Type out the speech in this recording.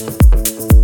Música